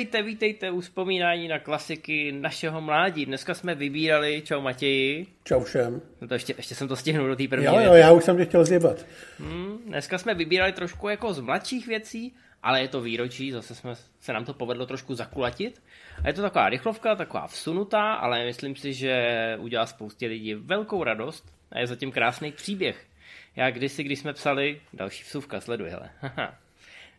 Vítejte, vítejte u vzpomínání na klasiky našeho mládí. Dneska jsme vybírali, čau Matěji. Čau všem. No to ještě, ještě jsem to stihnul do té první Jo, jo, já už jsem tě chtěl zjebat. Hmm, dneska jsme vybírali trošku jako z mladších věcí, ale je to výročí, zase jsme, se nám to povedlo trošku zakulatit. A je to taková rychlovka, taková vsunutá, ale myslím si, že udělá spoustě lidí velkou radost a je zatím krásný příběh. Já kdysi, když jsme psali, další vsuvka, sleduj, hele.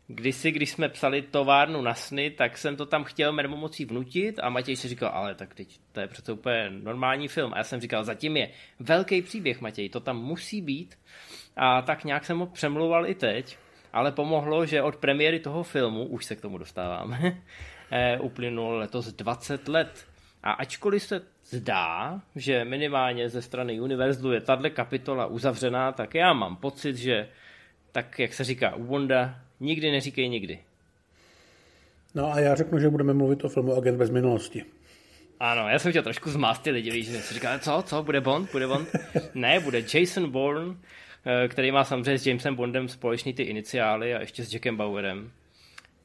Kdysi, když jsme psali továrnu na sny, tak jsem to tam chtěl mermomocí vnutit a Matěj si říkal, ale tak teď to je přece úplně normální film. A já jsem říkal, zatím je velký příběh, Matěj, to tam musí být. A tak nějak jsem ho přemluval i teď, ale pomohlo, že od premiéry toho filmu, už se k tomu dostáváme, eh, uplynulo letos 20 let. A ačkoliv se zdá, že minimálně ze strany Universalu je tahle kapitola uzavřená, tak já mám pocit, že tak, jak se říká u Wanda, nikdy neříkej nikdy. No a já řeknu, že budeme mluvit o filmu Agent bez minulosti. Ano, já jsem chtěl trošku zmást ty lidi, víš, že si říkal, co, co, bude Bond, bude Bond? ne, bude Jason Bourne, eh, který má samozřejmě s Jamesem Bondem společný ty iniciály a ještě s Jackem Bauerem.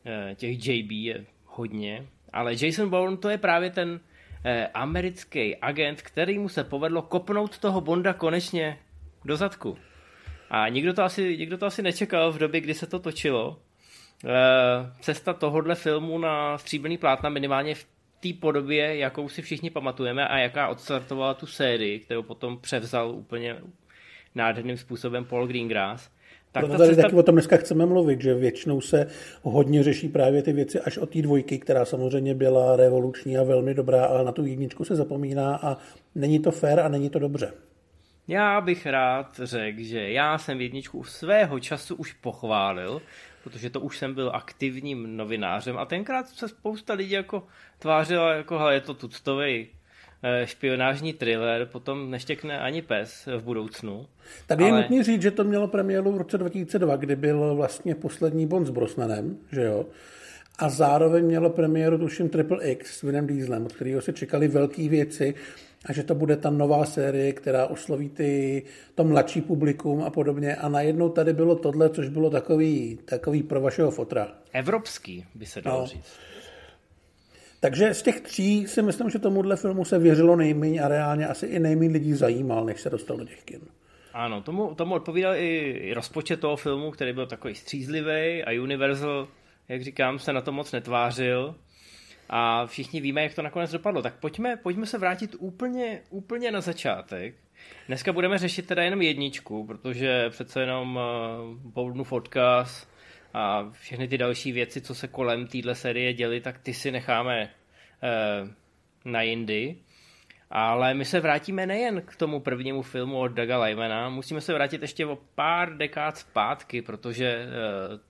Eh, těch JB je hodně, ale Jason Bourne to je právě ten eh, americký agent, který mu se povedlo kopnout toho Bonda konečně do zadku. A nikdo to asi, nikdo to asi nečekal v době, kdy se to točilo. Cesta tohohle filmu na stříbrný plátna minimálně v té podobě, jakou si všichni pamatujeme a jaká odstartovala tu sérii, kterou potom převzal úplně nádherným způsobem Paul Greengrass. Tak Proto tady cesta... taky o tom dneska chceme mluvit, že většinou se hodně řeší právě ty věci až od té dvojky, která samozřejmě byla revoluční a velmi dobrá, ale na tu jedničku se zapomíná a není to fér a není to dobře. Já bych rád řekl, že já jsem jedničku svého času už pochválil, protože to už jsem byl aktivním novinářem a tenkrát se spousta lidí jako tvářila, jako hele, je to tuctový eh, špionážní thriller, potom neštěkne ani pes v budoucnu. Tady ale... je nutný říct, že to mělo premiéru v roce 2002, kdy byl vlastně poslední Bond s Brosnanem, že jo? A zároveň mělo premiéru, tuším, Triple X s Vinem Dieselem, od kterého se čekali velké věci a že to bude ta nová série, která osloví ty, to mladší publikum a podobně. A najednou tady bylo tohle, což bylo takový, takový pro vašeho fotra. Evropský, by se dalo no. říct. Takže z těch tří si myslím, že tomuhle filmu se věřilo nejméně a reálně asi i nejméně lidí zajímal, než se dostal do těch kin. Ano, tomu, tomu odpovídal i rozpočet toho filmu, který byl takový střízlivý a Universal, jak říkám, se na to moc netvářil a všichni víme, jak to nakonec dopadlo. Tak pojďme, pojďme se vrátit úplně, úplně na začátek. Dneska budeme řešit teda jenom jedničku, protože přece jenom uh, Boldnův odkaz a všechny ty další věci, co se kolem téhle série děly, tak ty si necháme uh, na jindy. Ale my se vrátíme nejen k tomu prvnímu filmu od Daga Lymana, musíme se vrátit ještě o pár dekád zpátky, protože uh,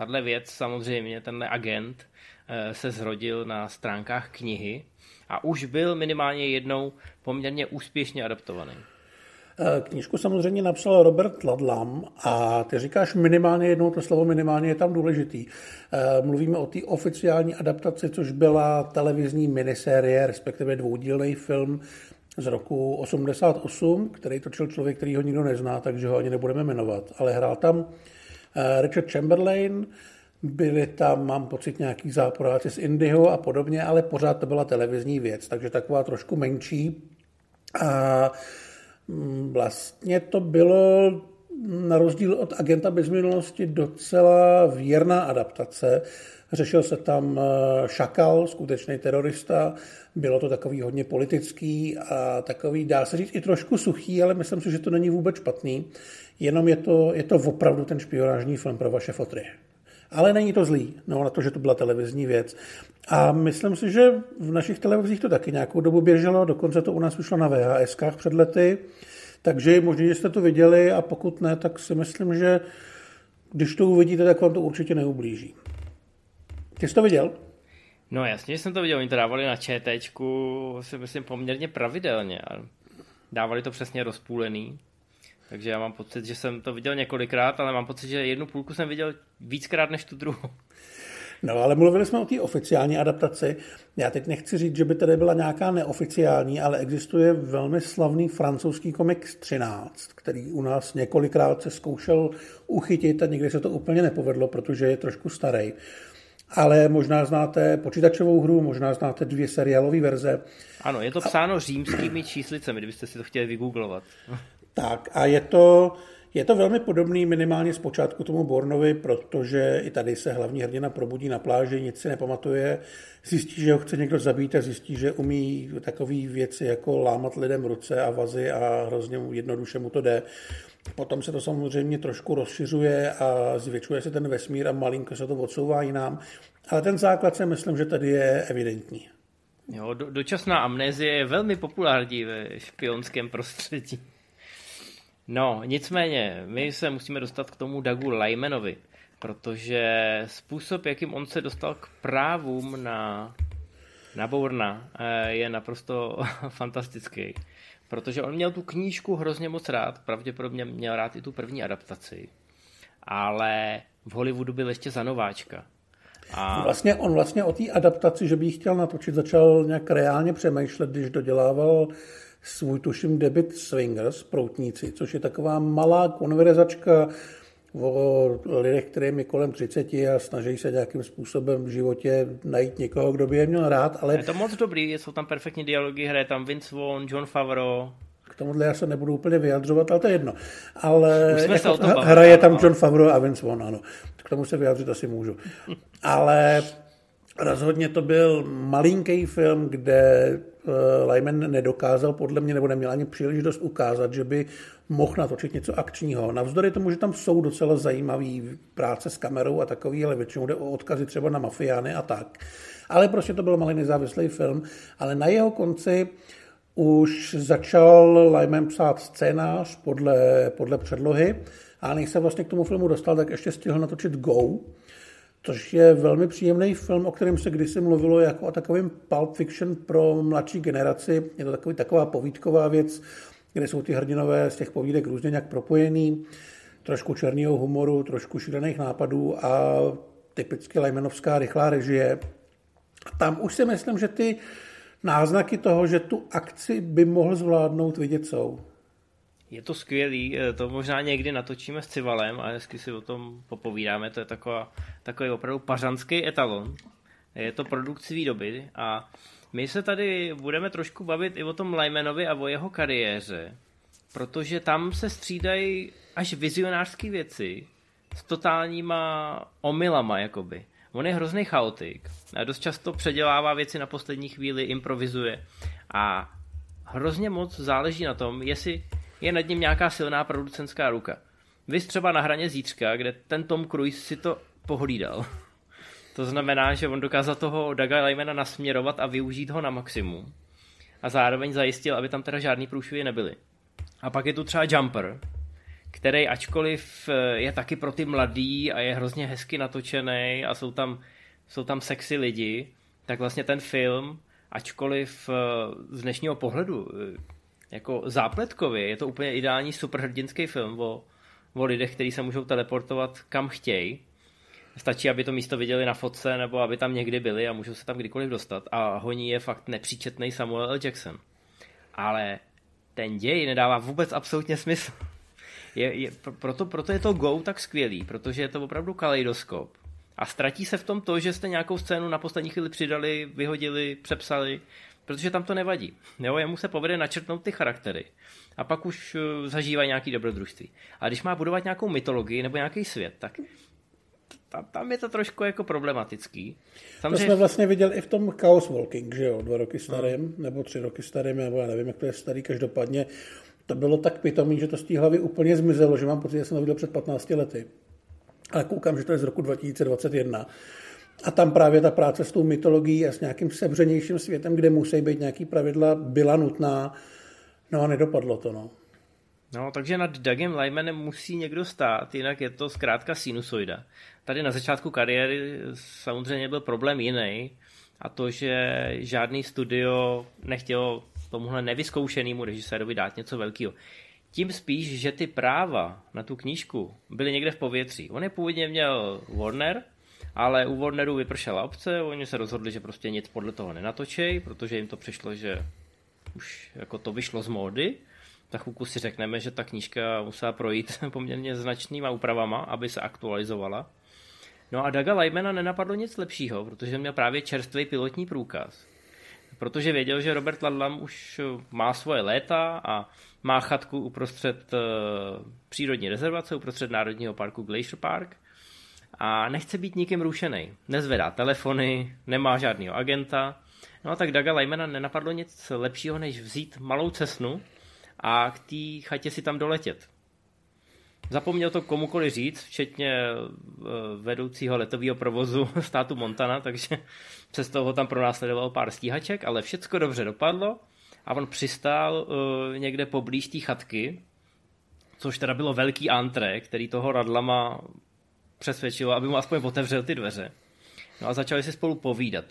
tahle věc samozřejmě, tenhle agent, Eh, se zrodil na stránkách knihy a už byl minimálně jednou poměrně úspěšně adaptovaný. Eh, knížku samozřejmě napsal Robert Ladlam a ty říkáš minimálně jednou, to slovo minimálně je tam důležitý. Eh, mluvíme o té oficiální adaptaci, což byla televizní minisérie, respektive dvoudílný film z roku 88, který točil člověk, který ho nikdo nezná, takže ho ani nebudeme jmenovat. Ale hrál tam Richard Chamberlain, byli tam, mám pocit, nějaký záporáci z Indyho a podobně, ale pořád to byla televizní věc, takže taková trošku menší. A mm, vlastně to bylo na rozdíl od Agenta bez minulosti docela věrná adaptace. Řešil se tam eh, Šakal, skutečný terorista, bylo to takový hodně politický a takový, dá se říct, i trošku suchý, ale myslím si, že to není vůbec špatný. Jenom je to, je to opravdu ten špionážní film pro vaše fotry. Ale není to zlý, no na to, že to byla televizní věc. A myslím si, že v našich televizích to taky nějakou dobu běželo, dokonce to u nás vyšlo na VHS před lety, takže možná, že jste to viděli a pokud ne, tak si myslím, že když to uvidíte, tak vám to určitě neublíží. Ty jsi to viděl? No jasně, že jsem to viděl, oni to dávali na ČTčku, si myslím poměrně pravidelně dávali to přesně rozpůlený. Takže já mám pocit, že jsem to viděl několikrát, ale mám pocit, že jednu půlku jsem viděl víckrát než tu druhou. No, ale mluvili jsme o té oficiální adaptaci. Já teď nechci říct, že by tady byla nějaká neoficiální, ale existuje velmi slavný francouzský komiks 13, který u nás několikrát se zkoušel uchytit a nikdy se to úplně nepovedlo, protože je trošku starý. ale možná znáte počítačovou hru, možná znáte dvě seriálové verze. Ano, je to psáno římskými číslicemi, kdybyste si to chtěli vygooglovat. Tak a je to, je to velmi podobný minimálně zpočátku tomu Bornovi, protože i tady se hlavní hrdina probudí na pláži, nic si nepamatuje, zjistí, že ho chce někdo zabít a zjistí, že umí takové věci jako lámat lidem ruce a vazy a hrozně jednoduše mu to jde. Potom se to samozřejmě trošku rozšiřuje a zvětšuje se ten vesmír a malinko se to odsouvá jinam. Ale ten základ si myslím, že tady je evidentní. Jo, do, dočasná amnézie je velmi populární ve špionském prostředí. No, nicméně, my se musíme dostat k tomu Dagu Lymanovi, protože způsob, jakým on se dostal k právům na, na Bourna, eh, je naprosto fantastický. Protože on měl tu knížku hrozně moc rád, pravděpodobně měl rád i tu první adaptaci, ale v Hollywoodu byl ještě za nováčka. A... Vlastně, on vlastně o té adaptaci, že by ji chtěl natočit, začal nějak reálně přemýšlet, když dodělával svůj, tuším, debit Swingers, Proutníci, což je taková malá konverzačka o lidech, kterým je kolem 30 a snaží se nějakým způsobem v životě najít někoho, kdo by je měl rád. Ale... Je to moc dobrý, jsou tam perfektní dialogy, hraje tam Vince Vaughn, John Favreau. K tomuhle já se nebudu úplně vyjadřovat, ale to je jedno. Ale jako, hraje tam John Favreau a Vince Vaughn, ano. K tomu se vyjádřit asi můžu. ale rozhodně to byl malinký film, kde uh, Lyman nedokázal podle mě, nebo neměl ani příležitost ukázat, že by mohl natočit něco akčního. Navzdory tomu, že tam jsou docela zajímavé práce s kamerou a takový, ale většinou jde o odkazy třeba na mafiány a tak. Ale prostě to byl malý nezávislý film. Ale na jeho konci už začal Lyman psát scénář podle, podle předlohy a než se vlastně k tomu filmu dostal, tak ještě stihl natočit Go, což je velmi příjemný film, o kterém se kdysi mluvilo jako o takovém Pulp Fiction pro mladší generaci. Je to takový, taková povídková věc, kde jsou ty hrdinové z těch povídek různě nějak propojený, trošku černého humoru, trošku šílených nápadů a typicky Lajmenovská rychlá režie. Tam už si myslím, že ty náznaky toho, že tu akci by mohl zvládnout, vidět jsou. Je to skvělý, eh, to možná někdy natočíme s Civalem a hezky si o tom popovídáme, to je taková, takový opravdu pařanský etalon. Je to produkci výdoby a my se tady budeme trošku bavit i o tom Lymanovi a o jeho kariéře, protože tam se střídají až vizionářské věci s totálníma omylama, jakoby. On je hrozný chaotik a dost často předělává věci na poslední chvíli, improvizuje a hrozně moc záleží na tom, jestli je nad ním nějaká silná producentská ruka. Vy třeba na hraně zítřka, kde ten Tom Cruise si to pohlídal. To znamená, že on dokázal toho Daga Lymana nasměrovat a využít ho na maximum. A zároveň zajistil, aby tam teda žádný průšvy nebyly. A pak je tu třeba Jumper, který ačkoliv eh, je taky pro ty mladý a je hrozně hezky natočený a jsou tam, jsou tam sexy lidi, tak vlastně ten film, ačkoliv eh, z dnešního pohledu eh, jako zápletkově, je to úplně ideální superhrdinský film o, o lidech, kteří se můžou teleportovat kam chtějí, Stačí, aby to místo viděli na fotce, nebo aby tam někdy byli a můžou se tam kdykoliv dostat. A honí je fakt nepříčetný Samuel L. Jackson. Ale ten děj nedává vůbec absolutně smysl. Je, je, proto, proto je to Go tak skvělý, protože je to opravdu kaleidoskop. A ztratí se v tom to, že jste nějakou scénu na poslední chvíli přidali, vyhodili, přepsali, protože tam to nevadí. Jo, jemu se povede načrtnout ty charaktery. A pak už uh, zažívají nějaký dobrodružství. A když má budovat nějakou mytologii nebo nějaký svět, tak tam, tam je to trošku jako problematický. Samozřejmě... To jsme vlastně viděli i v tom Chaos Walking, že jo, dva roky starým, no. nebo tři roky starým, nebo já nevím, jak to je starý, každopádně to bylo tak pitomý, že to z té hlavy úplně zmizelo, že mám pocit, že jsem to viděl před 15 lety. Ale koukám, že to je z roku 2021. A tam právě ta práce s tou mytologií a s nějakým sebřenějším světem, kde musí být nějaký pravidla, byla nutná. No a nedopadlo to, no. No, takže nad Dagem Lymanem musí někdo stát, jinak je to zkrátka sinusoida. Tady na začátku kariéry samozřejmě byl problém jiný, a to, že žádný studio nechtělo tomuhle nevyzkoušenému režisérovi dát něco velkého. Tím spíš, že ty práva na tu knížku byly někde v povětří. On je původně měl Warner, ale u Warneru vypršela obce, oni se rozhodli, že prostě nic podle toho nenatočej, protože jim to přišlo, že už jako to vyšlo z módy za chvilku si řekneme, že ta knížka musela projít poměrně značnýma úpravama, aby se aktualizovala. No a Daga Lymana nenapadlo nic lepšího, protože měl právě čerstvý pilotní průkaz. Protože věděl, že Robert Ladlam už má svoje léta a má chatku uprostřed uh, přírodní rezervace, uprostřed Národního parku Glacier Park a nechce být nikým rušený. Nezvedá telefony, nemá žádného agenta. No a tak Daga Lymana nenapadlo nic lepšího, než vzít malou cesnu a k té chatě si tam doletět. Zapomněl to komukoli říct, včetně eh, vedoucího letového provozu státu Montana, takže přes toho tam pronásledoval pár stíhaček, ale všecko dobře dopadlo a on přistál uh, někde poblíž té chatky, což teda bylo velký antré, který toho Radlama přesvědčilo, aby mu aspoň otevřel ty dveře. No a začali si spolu povídat.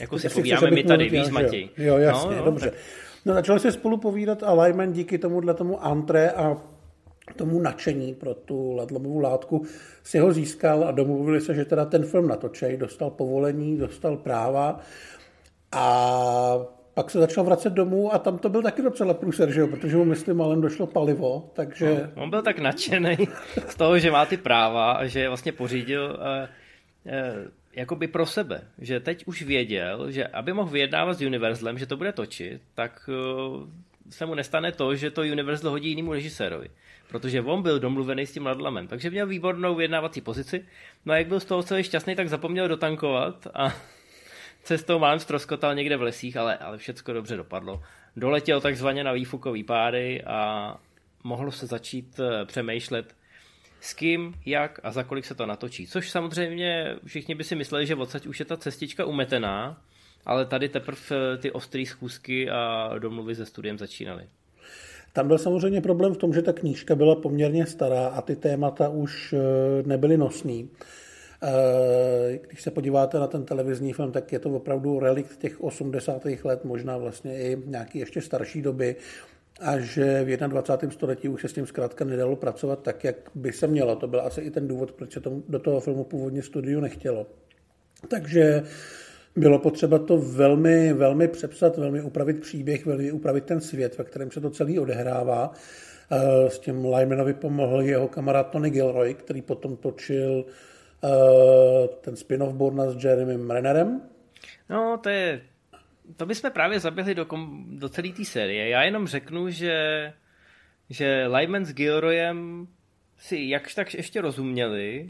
Jako si povídáme my tady, víš, Matěj. Jo, jasně, no, dobře. Tak No, začali se spolu povídat a Lyman díky tomuhle tomu antré a tomu nadšení pro tu ladlomovou látku si ho získal a domluvili se, že teda ten film natočej, dostal povolení, dostal práva a pak se začal vracet domů a tam to byl taky docela průser, že jo? protože mu myslím malem došlo palivo, takže... No, on byl tak nadšený z toho, že má ty práva a že vlastně pořídil uh, uh, jakoby pro sebe, že teď už věděl, že aby mohl vyjednávat s Universalem, že to bude točit, tak uh, se mu nestane to, že to Universal hodí jinému režisérovi. Protože on byl domluvený s tím Ladlamem, takže měl výbornou vyjednávací pozici. No a jak byl z toho celý šťastný, tak zapomněl dotankovat a cestou málem stroskotal někde v lesích, ale, ale všecko dobře dopadlo. Doletěl takzvaně na výfukový pády a mohlo se začít eh, přemýšlet, s kým, jak a za kolik se to natočí. Což samozřejmě všichni by si mysleli, že odsaď už je ta cestička umetená, ale tady teprve eh, ty ostré schůzky a domluvy se studiem začínaly. Tam byl samozřejmě problém v tom, že ta knížka byla poměrně stará a ty témata už eh, nebyly nosný. Eh, když se podíváte na ten televizní film, tak je to opravdu relikt těch 80. let, možná vlastně i nějaký ještě starší doby a že v 21. století už se s tím zkrátka nedalo pracovat tak, jak by se mělo. To byl asi i ten důvod, proč se tomu, do toho filmu původně studiu nechtělo. Takže bylo potřeba to velmi, velmi přepsat, velmi upravit příběh, velmi upravit ten svět, ve kterém se to celý odehrává. Eh, s tím Lymanovi pomohl jeho kamarád Tony Gilroy, který potom točil ten spin-off Borna s Jeremym Rennerem. No, to je to bychom právě zaběhli do, kom, do celé té série. Já jenom řeknu, že, že Lyman s Gilroyem si jakž tak ještě rozuměli,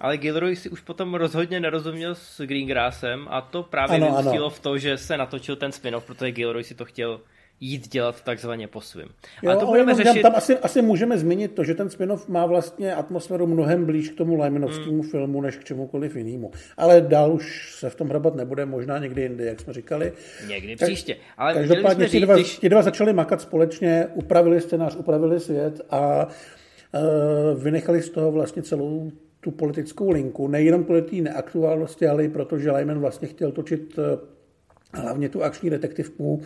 ale Gilroy si už potom rozhodně nerozuměl s Greengrassem a to právě vyústilo v to, že se natočil ten spin-off, protože Gilroy si to chtěl jít dělat takzvaně po svým. Jo, ale to budeme řešit... Tam asi, asi můžeme zmínit to, že ten spin-off má vlastně atmosféru mnohem blíž k tomu Lymanovskému hmm. filmu, než k čemukoliv jinému. Ale dál už se v tom hrabat nebude, možná někdy jindy, jak jsme říkali. Někdy tak, příště. Ale každopádně ti dva, když... dva začali makat společně, upravili scénář, upravili svět a uh, vynechali z toho vlastně celou tu politickou linku, nejenom kvůli té neaktuálnosti, ale i proto, že Lyman vlastně chtěl točit uh, hlavně tu akční detektivku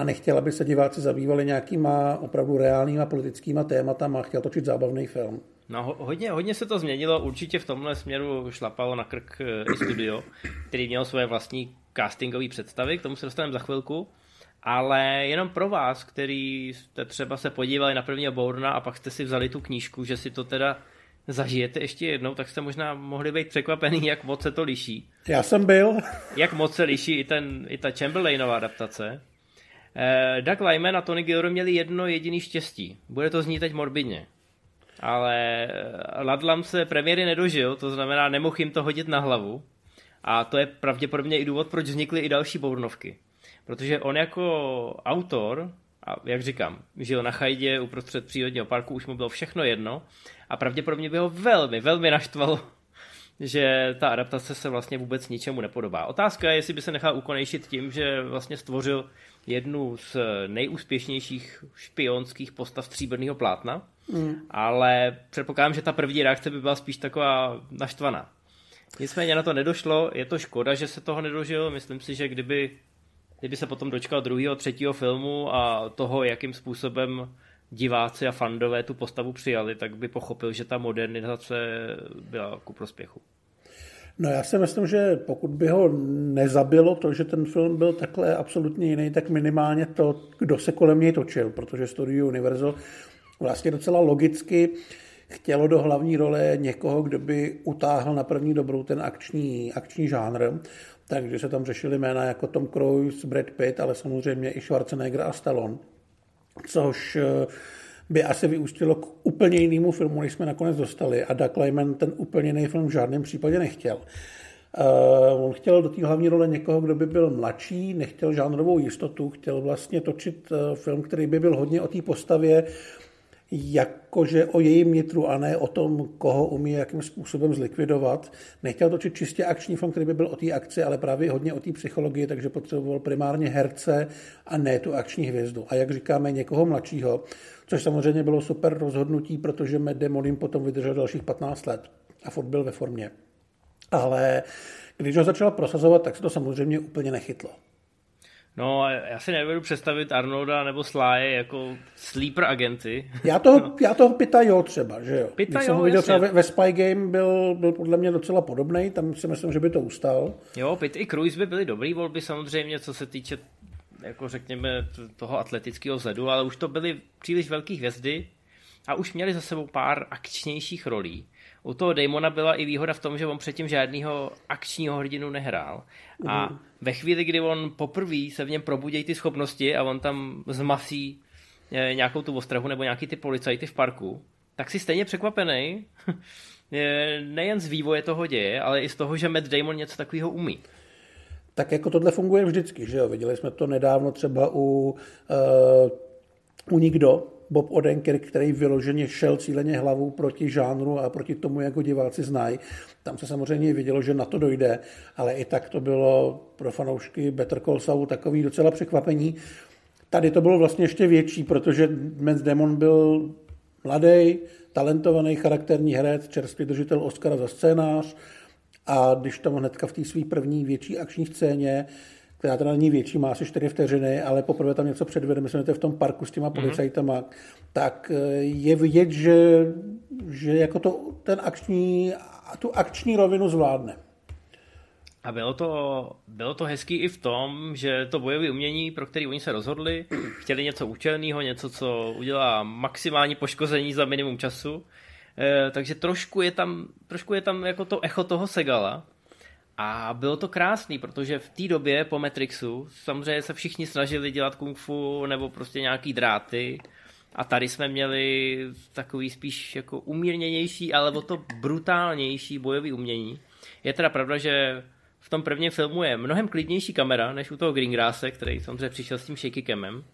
a nechtěl, aby se diváci zabývali nějakýma opravdu reálnýma politickýma tématama a chtěl točit zábavný film. No hodně, hodně se to změnilo, určitě v tomhle směru šlapalo na krk eh, i studio, který měl svoje vlastní castingové představy, k tomu se dostaneme za chvilku, ale jenom pro vás, který jste třeba se podívali na prvního Bourna a pak jste si vzali tu knížku, že si to teda zažijete ještě jednou, tak jste možná mohli být překvapený, jak moc se to liší. Já jsem byl. Jak moc se liší i, ten, i ta Chamberlainová adaptace. Eh, Doug Lyman a Tony Gilroy měli jedno jediný štěstí. Bude to znít teď morbidně. Ale eh, Ladlam se premiéry nedožil, to znamená, nemohl jim to hodit na hlavu. A to je pravděpodobně i důvod, proč vznikly i další Bournovky. Protože on jako autor, a jak říkám, žil na chajdě uprostřed přírodního parku, už mu bylo všechno jedno a pravděpodobně by ho velmi, velmi naštvalo, že ta adaptace se vlastně vůbec ničemu nepodobá. Otázka je, jestli by se nechal ukonejšit tím, že vlastně stvořil jednu z nejúspěšnějších špionských postav stříbrného plátna, mm. ale předpokládám, že ta první reakce by byla spíš taková naštvaná. Nicméně na to nedošlo, je to škoda, že se toho nedožil, myslím si, že kdyby, kdyby se potom dočkal druhého, třetího filmu a toho, jakým způsobem diváci a fandové tu postavu přijali, tak by pochopil, že ta modernizace byla ku prospěchu. No já si myslím, že pokud by ho nezabilo to, že ten film byl takhle absolutně jiný, tak minimálně to, kdo se kolem něj točil, protože Studio Universal vlastně docela logicky chtělo do hlavní role někoho, kdo by utáhl na první dobrou ten akční, akční žánr. Takže se tam řešili jména jako Tom Cruise, Brad Pitt, ale samozřejmě i Schwarzenegger a Stallone. Což eh, by asi vyústilo k úplně jinému filmu, než jsme nakonec dostali. A Doug Lyman ten úplně jiný film v žádném případě nechtěl. Uh, on chtěl do té hlavní role někoho, kdo by byl mladší, nechtěl žánrovou jistotu, chtěl vlastně točit uh, film, který by byl hodně o té postavě, jakože o jejím nitru a ne o tom, koho umí jakým způsobem zlikvidovat. Nechtěl točit čistě akční film, který by byl o té akci, ale právě hodně o té psychologii, takže potřeboval primárně herce a ne tu akční hvězdu. A jak říkáme, někoho mladšího, což samozřejmě bylo super rozhodnutí, protože Matt Damon jim potom vydržel dalších 15 let a furt byl ve formě. Ale když ho začal prosazovat, tak se to samozřejmě úplně nechytlo. No, já si nevedu představit Arnolda nebo Sly jako sleeper agenty. Já toho, no. já toho Pita jo třeba, že jo. Pita Když jo, jsem ho viděl třeba ve, Spy Game, byl, byl podle mě docela podobný, tam si myslím, že by to ustal. Jo, Pitt i Cruise by byly dobrý volby samozřejmě, co se týče jako řekněme toho atletického zledu, ale už to byly příliš velké hvězdy a už měli za sebou pár akčnějších rolí. U toho Damona byla i výhoda v tom, že on předtím žádného akčního hrdinu nehrál. A mm. ve chvíli, kdy on poprvé se v něm probudějí ty schopnosti a on tam zmasí eh, nějakou tu ostrahu nebo nějaký ty policajty v parku, tak si stejně překvapený nejen z vývoje toho děje, ale i z toho, že Matt Damon něco takového umí. Tak jako tohle funguje vždycky, že jo? Viděli jsme to nedávno třeba u, uh, u Nikdo, Bob Odenkirk, který vyloženě šel cíleně hlavou proti žánru a proti tomu, jak ho diváci znají. Tam se samozřejmě vidělo, že na to dojde, ale i tak to bylo pro fanoušky Better Call Saul takový docela překvapení. Tady to bylo vlastně ještě větší, protože Matt Damon byl mladý, talentovaný charakterní herec, čerstvý držitel Oscara za scénář a když tam hnedka v té své první větší akční scéně která teda není větší, má asi 4 vteřiny, ale poprvé tam něco předvede, myslím, že to je v tom parku s těma mhm. policajtama, mm-hmm. tak eh, je vidět, že, že jako to, ten akční, tu akční rovinu zvládne. A bylo to, bylo to hezký i v tom, že to bojové umění, pro který oni se rozhodli, chtěli něco účelného, něco, co udělá maximální poškození za minimum času. E, takže trošku je tam, trošku je tam jako to echo toho Segala, a bylo to krásný, protože v té době po Matrixu samozřejmě se všichni snažili dělat kung fu nebo prostě nějaký dráty. A tady jsme měli takový spíš jako umírněnější, ale o to brutálnější bojový umění. Je teda pravda, že v tom prvním filmu je mnohem klidnější kamera, než u toho Greengrassa, který samozřejmě přišel s tím shaky camem.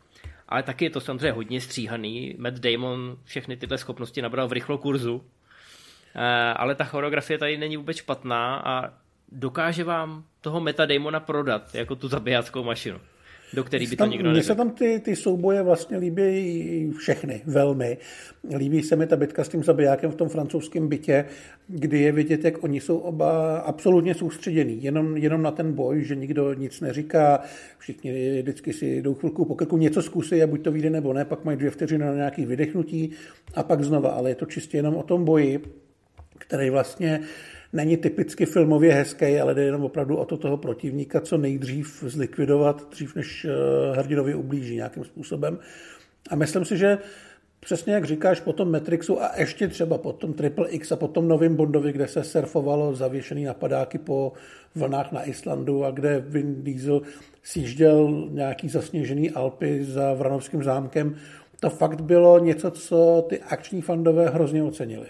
Ale taky je to samozřejmě hodně stříhaný. Matt Damon všechny tyhle schopnosti nabral v rychlo kurzu. Eh, ale ta choreografie tady není vůbec špatná a dokáže vám toho metademona prodat jako tu zabijáckou mašinu do který by to někdo Mně se tam ty, ty souboje vlastně líbí všechny velmi. Líbí se mi ta bitka s tím zabijákem v tom francouzském bytě, kdy je vidět, jak oni jsou oba absolutně soustředění, jenom, jenom na ten boj, že nikdo nic neříká, všichni vždycky si jdou chvilku po krku, něco zkusí a buď to vyjde nebo ne, pak mají dvě vteřiny na nějaký vydechnutí a pak znova, ale je to čistě jenom o tom boji, který vlastně není typicky filmově hezký, ale jde jenom opravdu o to toho protivníka co nejdřív zlikvidovat, dřív než eh, hrdinovi ublíží nějakým způsobem. A myslím si, že přesně jak říkáš, po tom Matrixu a ještě třeba po tom Triple X a po tom novém Bondovi, kde se surfovalo zavěšený napadáky po vlnách na Islandu a kde Vin Diesel sjížděl nějaký zasněžený Alpy za Vranovským zámkem, to fakt bylo něco, co ty akční fandové hrozně ocenili.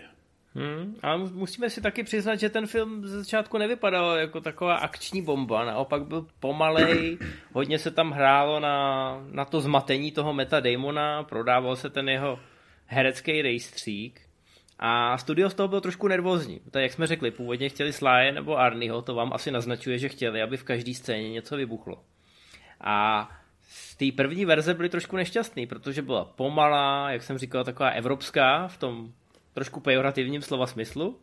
Hmm, ale musíme si taky přiznat, že ten film ze začátku nevypadal jako taková akční bomba, naopak byl pomalej, hodně se tam hrálo na, na to zmatení toho Meta Damona, prodával se ten jeho herecký rejstřík a studio z toho bylo trošku nervózní. Tak jak jsme řekli, původně chtěli Sly nebo Arnieho, to vám asi naznačuje, že chtěli, aby v každé scéně něco vybuchlo. A z té první verze byli trošku nešťastný, protože byla pomalá, jak jsem říkal, taková evropská v tom trošku pejorativním slova smyslu,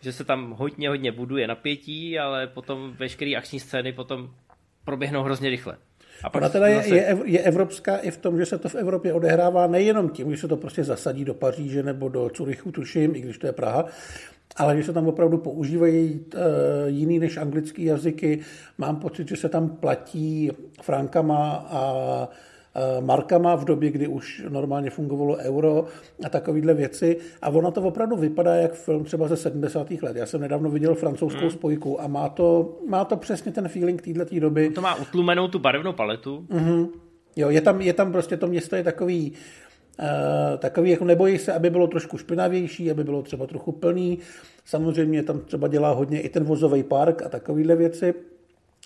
že se tam hodně, hodně buduje napětí, ale potom veškeré akční scény potom proběhnou hrozně rychle. A pak Ona teda je, zase... je, je evropská i v tom, že se to v Evropě odehrává nejenom tím, že se to prostě zasadí do Paříže nebo do Curychu, tuším, i když to je Praha, ale že se tam opravdu používají uh, jiný než anglický jazyky. Mám pocit, že se tam platí frankama a markama v době, kdy už normálně fungovalo euro a takovéhle věci. A ono to opravdu vypadá jak film třeba ze 70. let. Já jsem nedávno viděl francouzskou mm. spojku a má to, má to přesně ten feeling této doby. To má utlumenou tu barevnou paletu. Mm-hmm. Jo, je tam, je tam prostě to město je takový, uh, takový, jako nebojí se, aby bylo trošku špinavější, aby bylo třeba trochu plný. Samozřejmě tam třeba dělá hodně i ten vozový park a takovéhle věci.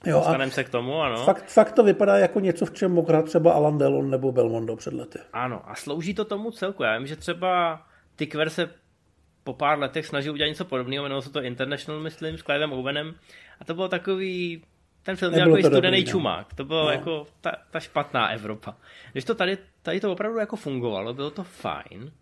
Jo, Dostaneme se k tomu, ano. Fakt, fakt to vypadá jako něco, v čem mohl hrát třeba Alan Delon nebo Belmondo před lety. Ano, a slouží to tomu celku. Já vím, že třeba ty se po pár letech snaží udělat něco podobného, jmenovalo se to International, myslím, s Clivem Owenem. A to bylo takový ten film měl jako studený dobrý, no. čumák. To bylo no. jako ta, ta, špatná Evropa. Když to tady, tady to opravdu jako fungovalo, bylo to fajn,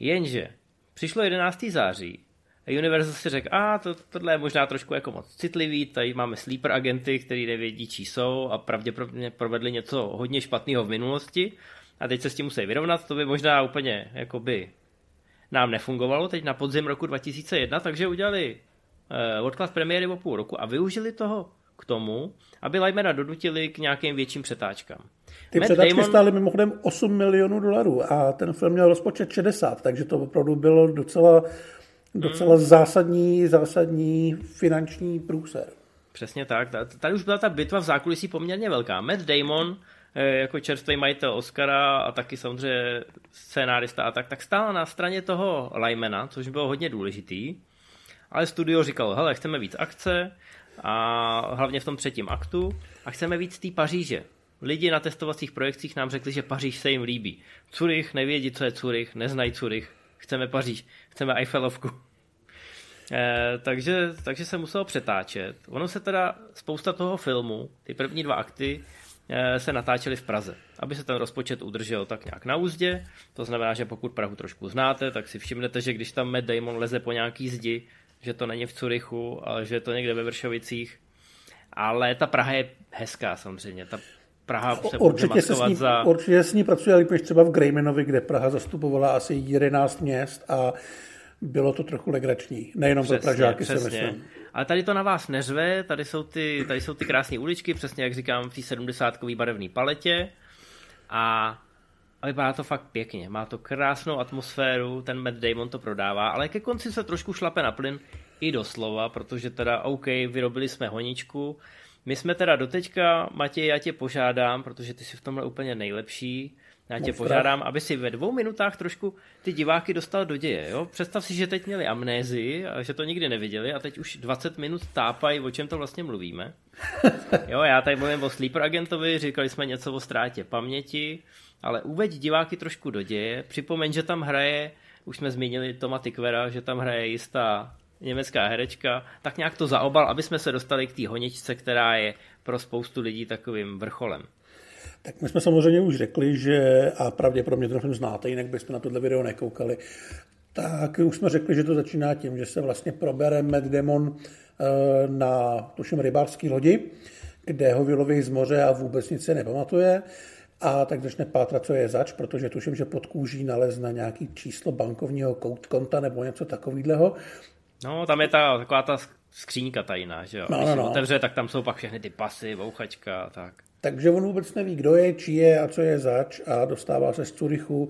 jenže přišlo 11. září a Universal si řekl, a to, tohle je možná trošku jako moc citlivý, tady máme sleeper agenty, který nevědí, čí jsou a pravděpodobně provedli něco hodně špatného v minulosti a teď se s tím musí vyrovnat, to by možná úplně jakoby nám nefungovalo teď na podzim roku 2001, takže udělali uh, odklad premiéry o půl roku a využili toho k tomu, aby Lymana donutili k nějakým větším přetáčkám. Ty Matt přetáčky Damon... stály mimochodem 8 milionů dolarů a ten film měl rozpočet 60, takže to opravdu bylo docela, docela hmm. zásadní, zásadní finanční průser. Přesně tak. Tady už byla ta bitva v zákulisí poměrně velká. Matt Damon eh, jako čerstvý majitel Oscara a taky samozřejmě scénárista a tak, tak stál na straně toho Lymana, což bylo hodně důležitý. Ale studio říkalo, hele, chceme víc akce, a hlavně v tom třetím aktu a chceme víc té Paříže. Lidi na testovacích projekcích nám řekli, že Paříž se jim líbí. Curych nevědí, co je Curych, neznají Curych. Chceme Paříž, chceme Eiffelovku. E, takže, takže se muselo přetáčet. Ono se teda spousta toho filmu, ty první dva akty, e, se natáčely v Praze, aby se ten rozpočet udržel tak nějak na úzdě. To znamená, že pokud Prahu trošku znáte, tak si všimnete, že když tam Matt Damon leze po nějaký zdi, že to není v Curychu, ale že je to někde ve Vršovicích. Ale ta Praha je hezká samozřejmě. Ta Praha se určitě se s ní, za... Určitě s ní pracuje líp než třeba v Grejmenovi, kde Praha zastupovala asi 11 měst a bylo to trochu legrační. Nejenom přesně, pro Pražáky přesně. se myslím. Ale tady to na vás neřve, tady jsou ty, tady jsou ty krásné uličky, přesně jak říkám, v té 70 barevné paletě. A a vypadá to fakt pěkně. Má to krásnou atmosféru, ten Matt Damon to prodává, ale ke konci se trošku šlape na plyn i doslova, protože teda OK, vyrobili jsme honičku. My jsme teda doteďka, Matěj, já tě požádám, protože ty jsi v tomhle úplně nejlepší, já tě požádám, aby si ve dvou minutách trošku ty diváky dostal do děje. Jo? Představ si, že teď měli amnézii a že to nikdy neviděli a teď už 20 minut tápají, o čem to vlastně mluvíme. Jo, já tady mluvím o Sleeper Agentovi, říkali jsme něco o ztrátě paměti, ale uveď diváky trošku do děje. Připomeň, že tam hraje, už jsme zmínili Toma Tikvera, že tam hraje jistá německá herečka, tak nějak to zaobal, aby jsme se dostali k té honičce, která je pro spoustu lidí takovým vrcholem. Tak my jsme samozřejmě už řekli, že, a pravděpodobně to film znáte, jinak byste na tohle video nekoukali, tak už jsme řekli, že to začíná tím, že se vlastně probere Matt Damon eh, na, tuším, rybářský lodi, kde ho vyloví z moře a vůbec nic se nepamatuje a tak začne pátrat, co je zač, protože tuším, že pod kůží nalezne nějaký číslo bankovního konta nebo něco takového. No, tam je ta, taková ta skříňka tajná, že jo? No, Když no, no. otevře, tak tam jsou pak všechny ty pasy, vouchačka a tak. Takže on vůbec neví, kdo je, či je a co je zač a dostává se z Curychu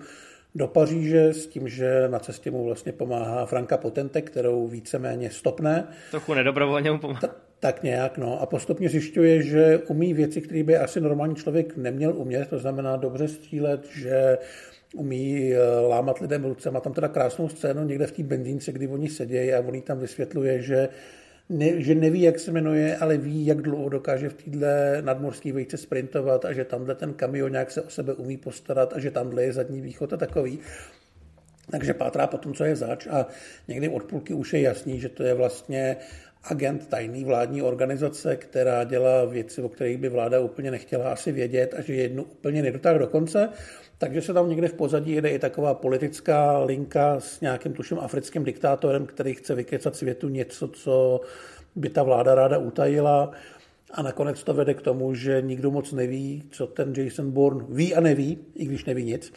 do Paříže s tím, že na cestě mu vlastně pomáhá Franka Potente, kterou víceméně stopne. Trochu nedobrovolně mu pomáhá. Tak nějak, no. A postupně zjišťuje, že umí věci, které by asi normální člověk neměl umět, to znamená dobře střílet, že umí eh, lámat lidem ruce. Má tam teda krásnou scénu někde v té benzínce, kdy oni sedějí a on tam vysvětluje, že ne, že neví, jak se jmenuje, ale ví, jak dlouho dokáže v této nadmorské vejce sprintovat a že tamhle ten kamion nějak se o sebe umí postarat a že tamhle je zadní východ a takový. Takže pátrá po tom, co je zač a někdy od půlky už je jasný, že to je vlastně agent tajný vládní organizace, která dělá věci, o kterých by vláda úplně nechtěla asi vědět a že jednu úplně nedotáh do konce. Takže se tam někde v pozadí jede i taková politická linka s nějakým tuším africkým diktátorem, který chce vykecat světu něco, co by ta vláda ráda utajila. A nakonec to vede k tomu, že nikdo moc neví, co ten Jason Bourne ví a neví, i když neví nic,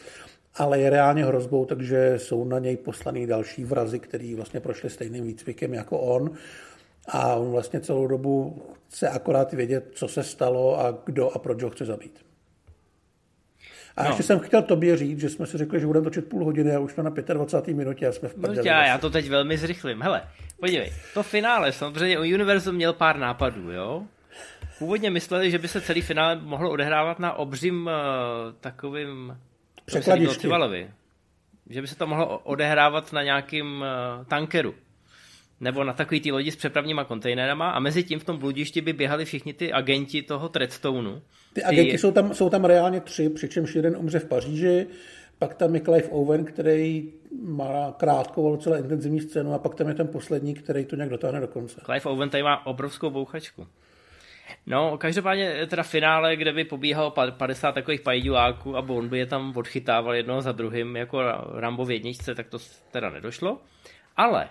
ale je reálně hrozbou, takže jsou na něj poslaný další vrazy, který vlastně prošli stejným výcvikem jako on. A on vlastně celou dobu chce akorát vědět, co se stalo a kdo a proč ho chce zabít. A no. ještě jsem chtěl tobě říct, že jsme si řekli, že budeme točit půl hodiny a už jsme na 25. minutě a jsme v prdeli. No já, já to teď velmi zrychlím. Hele, podívej, to finále, samozřejmě Universum měl pár nápadů, jo? Původně mysleli, že by se celý finále mohlo odehrávat na obřím uh, takovým překladišti. Že by se to mohlo odehrávat na nějakým uh, tankeru nebo na takový ty lodi s přepravníma kontejnerama a mezi tím v tom bludišti by běhali všichni ty agenti toho Treadstoneu. Ty agenti ty... jsou, tam, jsou tam reálně tři, přičemž jeden umře v Paříži, pak tam je Clive Owen, který má krátkou, ale celé intenzivní scénu a pak tam je ten poslední, který to nějak dotáhne do konce. Clive Owen tady má obrovskou bouchačku. No, každopádně teda finále, kde by pobíhal 50 takových pajďuláků a Bond by je tam odchytával jednoho za druhým jako Rambo v jedničce, tak to teda nedošlo. Ale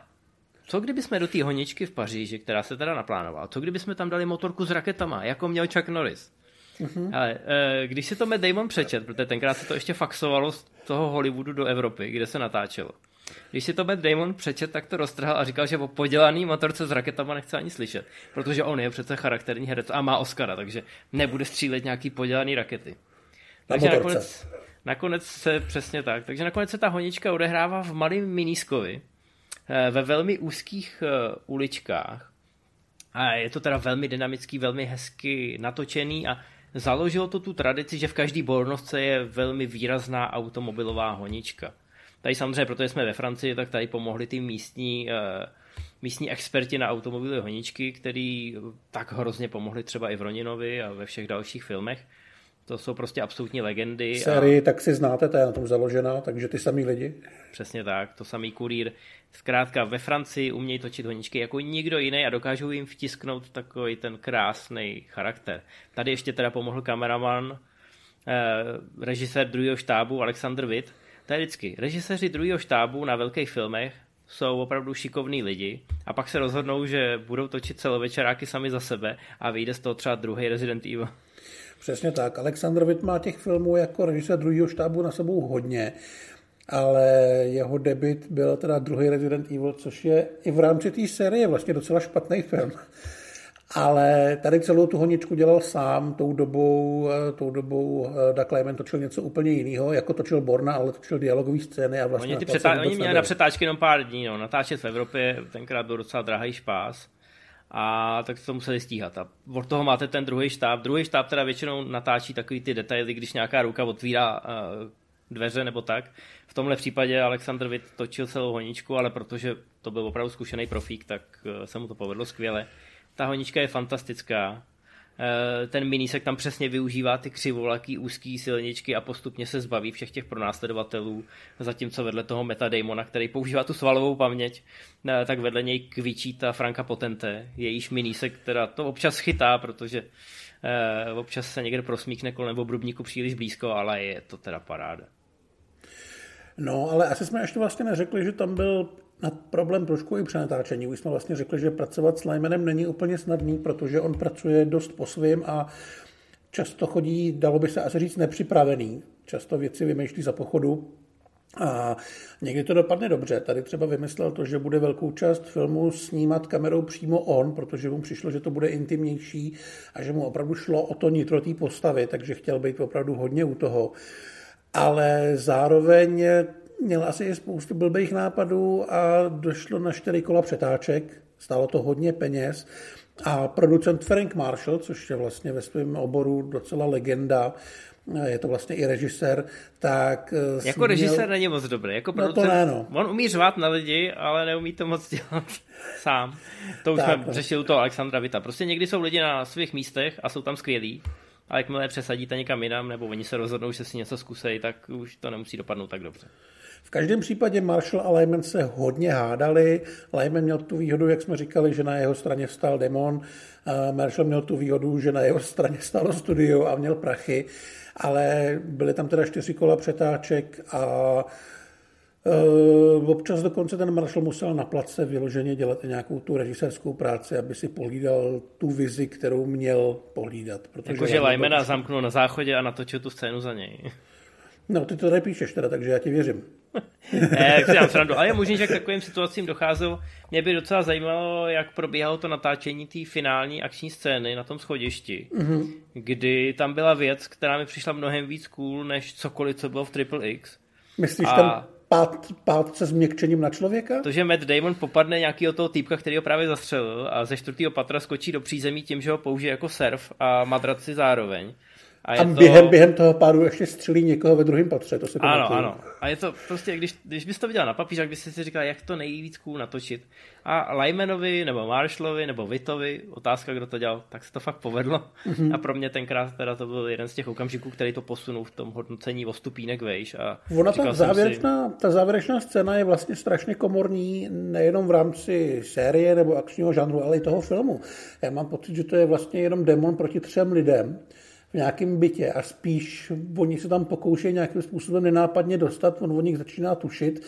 co kdyby jsme do té honičky v Paříži, která se teda naplánovala, co kdyby jsme tam dali motorku s raketama, jako měl Chuck Norris? Mm-hmm. Ale e, když si to Matt Damon přečet, protože tenkrát se to ještě faxovalo z toho Hollywoodu do Evropy, kde se natáčelo. Když si to Matt Damon přečet, tak to roztrhal a říkal, že o podělaný motorce s raketama nechce ani slyšet, protože on je přece charakterní herec a má Oscara, takže nebude střílet nějaký podělaný rakety. Takže Na nakonec, nakonec se přesně tak. Takže nakonec se ta honička odehrává v malém Miniskovi, Eh, ve velmi úzkých eh, uličkách. A je to teda velmi dynamický, velmi hezky natočený a založilo to tu tradici, že v každý bornovce je velmi výrazná automobilová honička. Tady samozřejmě, protože jsme ve Francii, tak tady pomohli ty místní, eh, místní experti na automobilové honičky, který tak hrozně pomohli třeba i v Roninovi a ve všech dalších filmech. To jsou prostě absolutní legendy. Sérii a... tak si znáte, ta je na tom založená, takže ty samý lidi. Přesně tak, to samý kurýr. Zkrátka ve Francii umějí točit honičky jako nikdo jiný a dokážou jim vtisknout takový ten krásný charakter. Tady ještě teda pomohl kameraman, eh, režisér druhého štábu Alexander Witt. To je vždycky. Režiséři druhého štábu na velkých filmech jsou opravdu šikovní lidi a pak se rozhodnou, že budou točit celovečeráky sami za sebe a vyjde z toho třeba druhý Resident Evil. Přesně tak. Alexander Witt má těch filmů jako režisér druhého štábu na sebou hodně, ale jeho debit byl teda druhý Resident Evil, což je i v rámci té série vlastně docela špatný film. Ale tady celou tu honičku dělal sám, tou dobou, tou dobou eh, Doug Lyman točil něco úplně jiného, jako točil Borna, ale točil dialogové scény a vlastně... Oni, ty přetá- oni měli na přetáčky jenom pár dní, no. natáčet v Evropě tenkrát byl docela drahý špás a tak to museli stíhat. A od toho máte ten druhý štáb. Druhý štáb teda většinou natáčí takový ty detaily, když nějaká ruka otvírá uh, dveře nebo tak. V tomhle případě Alexander Witt točil celou honičku, ale protože to byl opravdu zkušený profík, tak uh, se mu to povedlo skvěle. Ta honička je fantastická. Eh, ten minisek tam přesně využívá ty křivolaký úzký silničky a postupně se zbaví všech těch pronásledovatelů, zatímco vedle toho Metadamona, který používá tu svalovou paměť, eh, tak vedle něj kvičí ta Franka Potente, jejíž minisek teda to občas chytá, protože eh, občas se někde prosmíkne kolem obrubníku příliš blízko, ale je to teda paráda. No, ale asi jsme ještě vlastně neřekli, že tam byl na problém trošku i při natáčení. Už jsme vlastně řekli, že pracovat s Lymanem není úplně snadný, protože on pracuje dost po svým a často chodí, dalo by se asi říct, nepřipravený. Často věci vymýšlí za pochodu a někdy to dopadne dobře. Tady třeba vymyslel to, že bude velkou část filmu snímat kamerou přímo on, protože mu přišlo, že to bude intimnější a že mu opravdu šlo o to nitro té postavy, takže chtěl být opravdu hodně u toho. Ale zároveň měl asi i spoustu blbých nápadů a došlo na čtyři kola přetáček, stálo to hodně peněz a producent Frank Marshall, což je vlastně ve svém oboru docela legenda, je to vlastně i režisér, tak... Eh, jako režisér měl... není moc dobrý, jako producent, no to ne, no. on umí řvát na lidi, ale neumí to moc dělat sám. To už tak, jsme no. řešili u toho Alexandra Vita. Prostě někdy jsou lidi na svých místech a jsou tam skvělí, a jakmile přesadíte někam jinam, nebo oni se rozhodnou, že si něco zkusejí, tak už to nemusí dopadnout tak dobře. V každém případě Marshall a Lyman se hodně hádali. Lyman měl tu výhodu, jak jsme říkali, že na jeho straně vstal Demon. Marshall měl tu výhodu, že na jeho straně stalo studio a měl prachy. Ale byly tam teda čtyři kola přetáček a Uh, občas dokonce ten Marshall musel na place vyloženě dělat nějakou tu režisérskou práci, aby si pohlídal tu vizi, kterou měl pohlídat. Jakože Lymana zamknul na záchodě a natočil tu scénu za něj. No, ty to nepíšeš teda, takže já ti věřím. ne, jak si dám srandu. Ale je možný, že k takovým situacím docházelo. Mě by docela zajímalo, jak probíhalo to natáčení té finální akční scény na tom schodišti, mm-hmm. kdy tam byla věc, která mi přišla mnohem víc cool, než cokoliv, co bylo v Triple X. Myslíš a... tam pád, pád se změkčením na člověka? To, že Matt Damon popadne nějakého toho týpka, který ho právě zastřelil a ze čtvrtého patra skočí do přízemí tím, že ho použije jako surf a madraci zároveň. A, a během, to... během toho pádu ještě střelí někoho ve druhém patře, to se Ano, pamatuju. ano. A je to prostě, když, když bys to viděl na papíře, tak bys si říkal, jak to nejvíc cool natočit. A Lymanovi, nebo Marshallovi, nebo Vitovi, otázka, kdo to dělal, tak se to fakt povedlo. Mm-hmm. A pro mě tenkrát teda to byl jeden z těch okamžiků, který to posunul v tom hodnocení o stupínek vejš. A Ona ta závěrečná, si... ta závěrečná scéna je vlastně strašně komorní, nejenom v rámci série nebo akčního žánru, ale i toho filmu. Já mám pocit, že to je vlastně jenom demon proti třem lidem v nějakém bytě a spíš oni se tam pokoušejí nějakým způsobem nenápadně dostat, on od nich začíná tušit,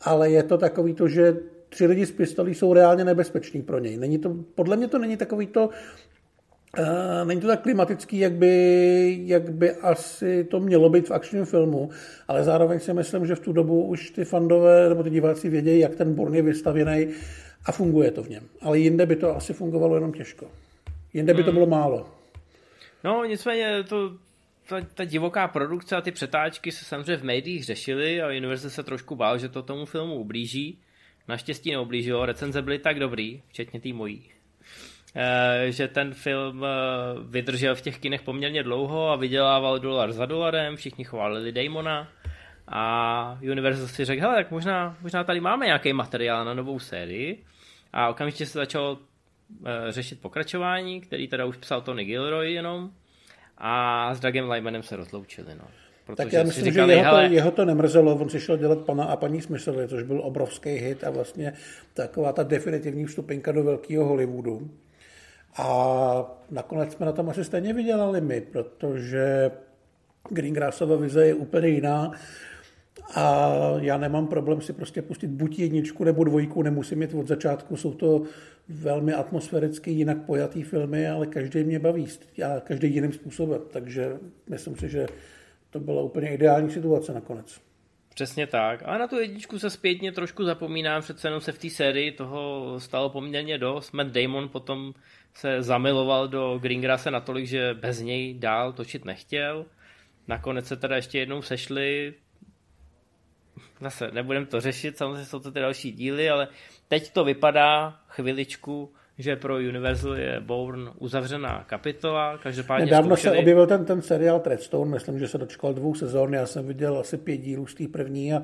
ale je to takový to, že tři lidi z pistolí jsou reálně nebezpeční pro něj. Není to, podle mě to není takový to, Uh, není to tak klimatický, jak by, jak by asi to mělo být v akčním filmu, ale zároveň si myslím, že v tu dobu už ty fandové nebo ty diváci vědějí, jak ten Born je vystavěný a funguje to v něm. Ale jinde by to asi fungovalo jenom těžko. Jinde by to hmm. bylo málo. No, nicméně to, ta, ta divoká produkce a ty přetáčky se samozřejmě v médiích řešily a Universal se trošku bál, že to tomu filmu ublíží. Naštěstí neublížilo, recenze byly tak dobrý, včetně té mojí, e, že ten film e, vydržel v těch kinech poměrně dlouho a vydělával dolar za dolarem, všichni chválili Damona a Universal si řekl, hele, tak možná, možná tady máme nějaký materiál na novou sérii a okamžitě se začal Eh, řešit pokračování, který teda už psal Tony Gilroy jenom a s Dougem Lymanem se rozloučili. No. Protože tak já myslím, říkali, že jeho to, jeho to nemrzelo, on si šel dělat pana a paní Smithovi, což byl obrovský hit a vlastně taková ta definitivní vstupenka do velkého Hollywoodu. A nakonec jsme na tom asi stejně vydělali my, protože Greengrassova vize je úplně jiná a já nemám problém si prostě pustit buď jedničku nebo dvojku, nemusím mít od začátku, jsou to velmi atmosféricky jinak pojatý filmy, ale každý mě baví a každý jiným způsobem, takže myslím si, že to byla úplně ideální situace nakonec. Přesně tak. A na tu jedničku se zpětně trošku zapomínám, přece jenom se v té sérii toho stalo poměrně dost. Matt Damon potom se zamiloval do Greengrassa natolik, že bez něj dál točit nechtěl. Nakonec se teda ještě jednou sešli, zase nebudem to řešit, samozřejmě jsou to ty další díly, ale teď to vypadá chviličku, že pro Universal je Bourne uzavřená kapitola, každopádně Nedávno zkoušeli... se objevil ten, ten seriál Treadstone, myslím, že se dočkal dvou sezón, já jsem viděl asi pět dílů z té první a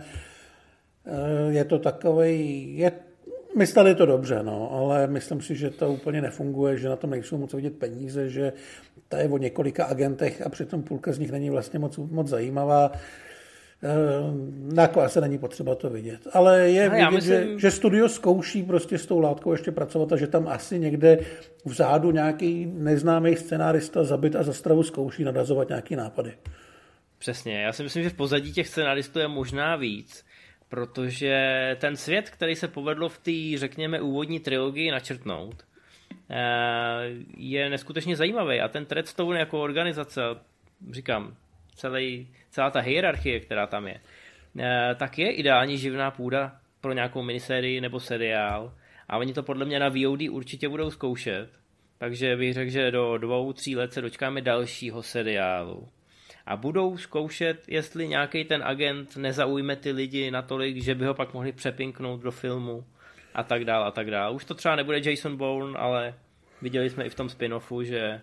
eh, je to takový, je, mysleli to dobře, no, ale myslím si, že to úplně nefunguje, že na tom nejsou moc vidět peníze, že to je o několika agentech a přitom půlka z nich není vlastně moc, moc zajímavá. Eh, jako asi není potřeba to vidět. Ale je no, vidět, myslím... že, že studio zkouší prostě s tou látkou ještě pracovat a že tam asi někde vzadu nějaký neznámý scenárista zabit a za stravu zkouší nadazovat nějaký nápady. Přesně, já si myslím, že v pozadí těch scenáristů je možná víc, protože ten svět, který se povedlo v té, řekněme, úvodní trilogii načrtnout, eh, je neskutečně zajímavý a ten Treadstone jako organizace, říkám, celý, celá ta hierarchie, která tam je, eh, tak je ideální živná půda pro nějakou minisérii nebo seriál. A oni to podle mě na VOD určitě budou zkoušet. Takže bych řekl, že do dvou, tří let se dočkáme dalšího seriálu. A budou zkoušet, jestli nějaký ten agent nezaujme ty lidi natolik, že by ho pak mohli přepinknout do filmu a tak dál a tak dál. Už to třeba nebude Jason Bourne, ale viděli jsme i v tom spin-offu, že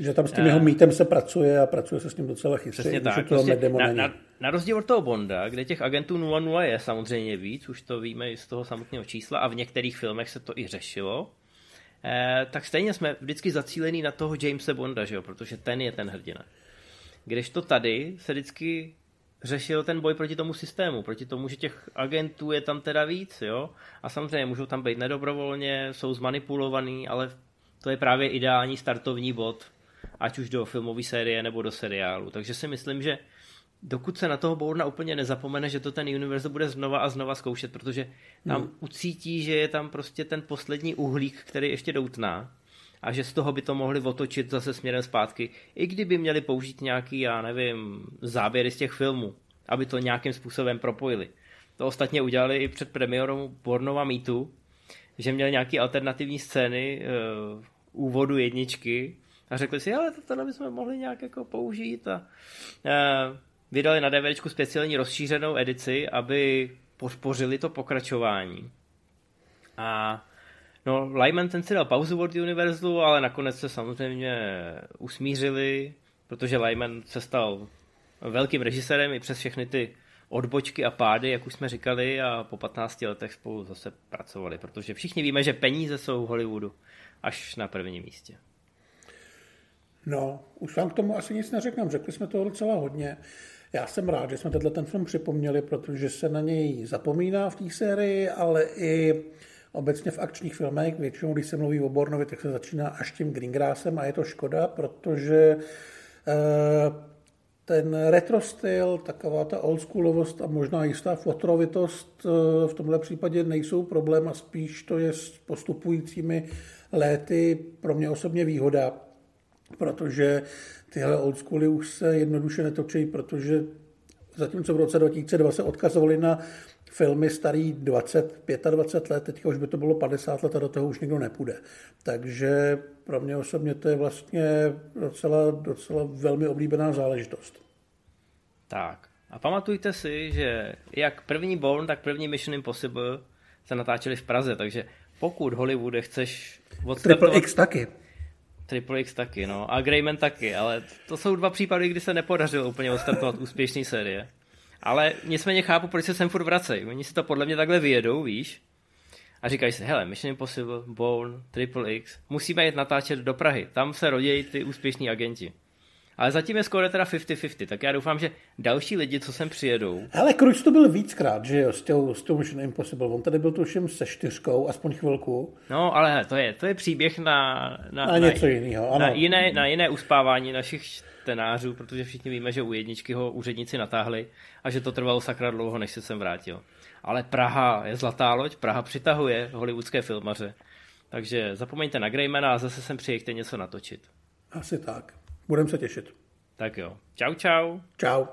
že tam s tím jeho mýtem se pracuje a pracuje se s ním docela chytře. Přesně tak. Prostě na, na, na, rozdíl od toho Bonda, kde těch agentů 00 je samozřejmě víc, už to víme i z toho samotného čísla a v některých filmech se to i řešilo, eh, tak stejně jsme vždycky zacílení na toho Jamesa Bonda, že jo? protože ten je ten hrdina. Když to tady se vždycky řešil ten boj proti tomu systému, proti tomu, že těch agentů je tam teda víc, jo? A samozřejmě můžou tam být nedobrovolně, jsou zmanipulovaný, ale to je právě ideální startovní bod ať už do filmové série nebo do seriálu. Takže si myslím, že dokud se na toho Bourna úplně nezapomene, že to ten univerzum bude znova a znova zkoušet, protože tam hmm. ucítí, že je tam prostě ten poslední uhlík, který ještě doutná a že z toho by to mohli otočit zase směrem zpátky, i kdyby měli použít nějaký, já nevím, záběry z těch filmů, aby to nějakým způsobem propojili. to ostatně udělali i před premiérou Bornova Meetu, že měli nějaké alternativní scény uh, úvodu jedničky a řekli si, ale to tohle bychom mohli nějak jako použít a uh, vydali na DVDčku speciální rozšířenou edici, aby podpořili to pokračování. A no, Lyman ten si dal pauzu od Universalu, ale nakonec se samozřejmě usmířili, protože Lyman se stal velkým režisérem i přes všechny ty odbočky a pády, jak už jsme říkali, a po 15 letech spolu zase pracovali, protože všichni víme, že peníze jsou v Hollywoodu až na prvním místě. No, už vám k tomu asi nic neřekneme, řekli jsme toho docela hodně. Já jsem rád, že jsme tenhle ten film připomněli, protože se na něj zapomíná v té sérii, ale i obecně v akčních filmech. Většinou, když se mluví o Bornovi, tak se začíná až tím Greengrassem a je to škoda, protože eh, ten retro styl, taková ta oldschoolovost a možná jistá fotrovitost eh, v tomhle případě nejsou problém a spíš to je s postupujícími léty pro mě osobně výhoda, protože tyhle oldschooly už se jednoduše netočí, protože zatímco v roce 2002 se odkazovali na filmy starý 20, 25 let, teďka už by to bylo 50 let a do toho už nikdo nepůjde. Takže pro mě osobně to je vlastně docela, docela velmi oblíbená záležitost. Tak. A pamatujte si, že jak první Bourne, tak první Mission Impossible se natáčeli v Praze, takže pokud Hollywood chceš Triple X taky. Triple X taky, no. A Greyman taky, ale to jsou dva případy, kdy se nepodařilo úplně odstartovat úspěšný série. Ale nicméně chápu, proč se sem furt vracejí. Oni si to podle mě takhle vyjedou, víš? A říkají si, hele, Mission Impossible, Bourne, Triple X, musíme jít natáčet do Prahy. Tam se rodí ty úspěšní agenti. Ale zatím je skoro teda 50-50, tak já doufám, že další lidi, co sem přijedou... Ale Cruise to byl víckrát, že jo, s tou, s tou Mission Impossible. On tady byl tuším se čtyřkou, aspoň chvilku. No, ale to je, to je příběh na... Na, na něco jiného, Na jiné, na jiné uspávání našich čtenářů, protože všichni víme, že u jedničky ho úředníci natáhli a že to trvalo sakra dlouho, než se sem vrátil. Ale Praha je zlatá loď, Praha přitahuje hollywoodské filmaře. Takže zapomeňte na Greymana a zase sem přijďte něco natočit. Asi tak. Budeme se těšit. Tak jo. Čau, čau. Čau.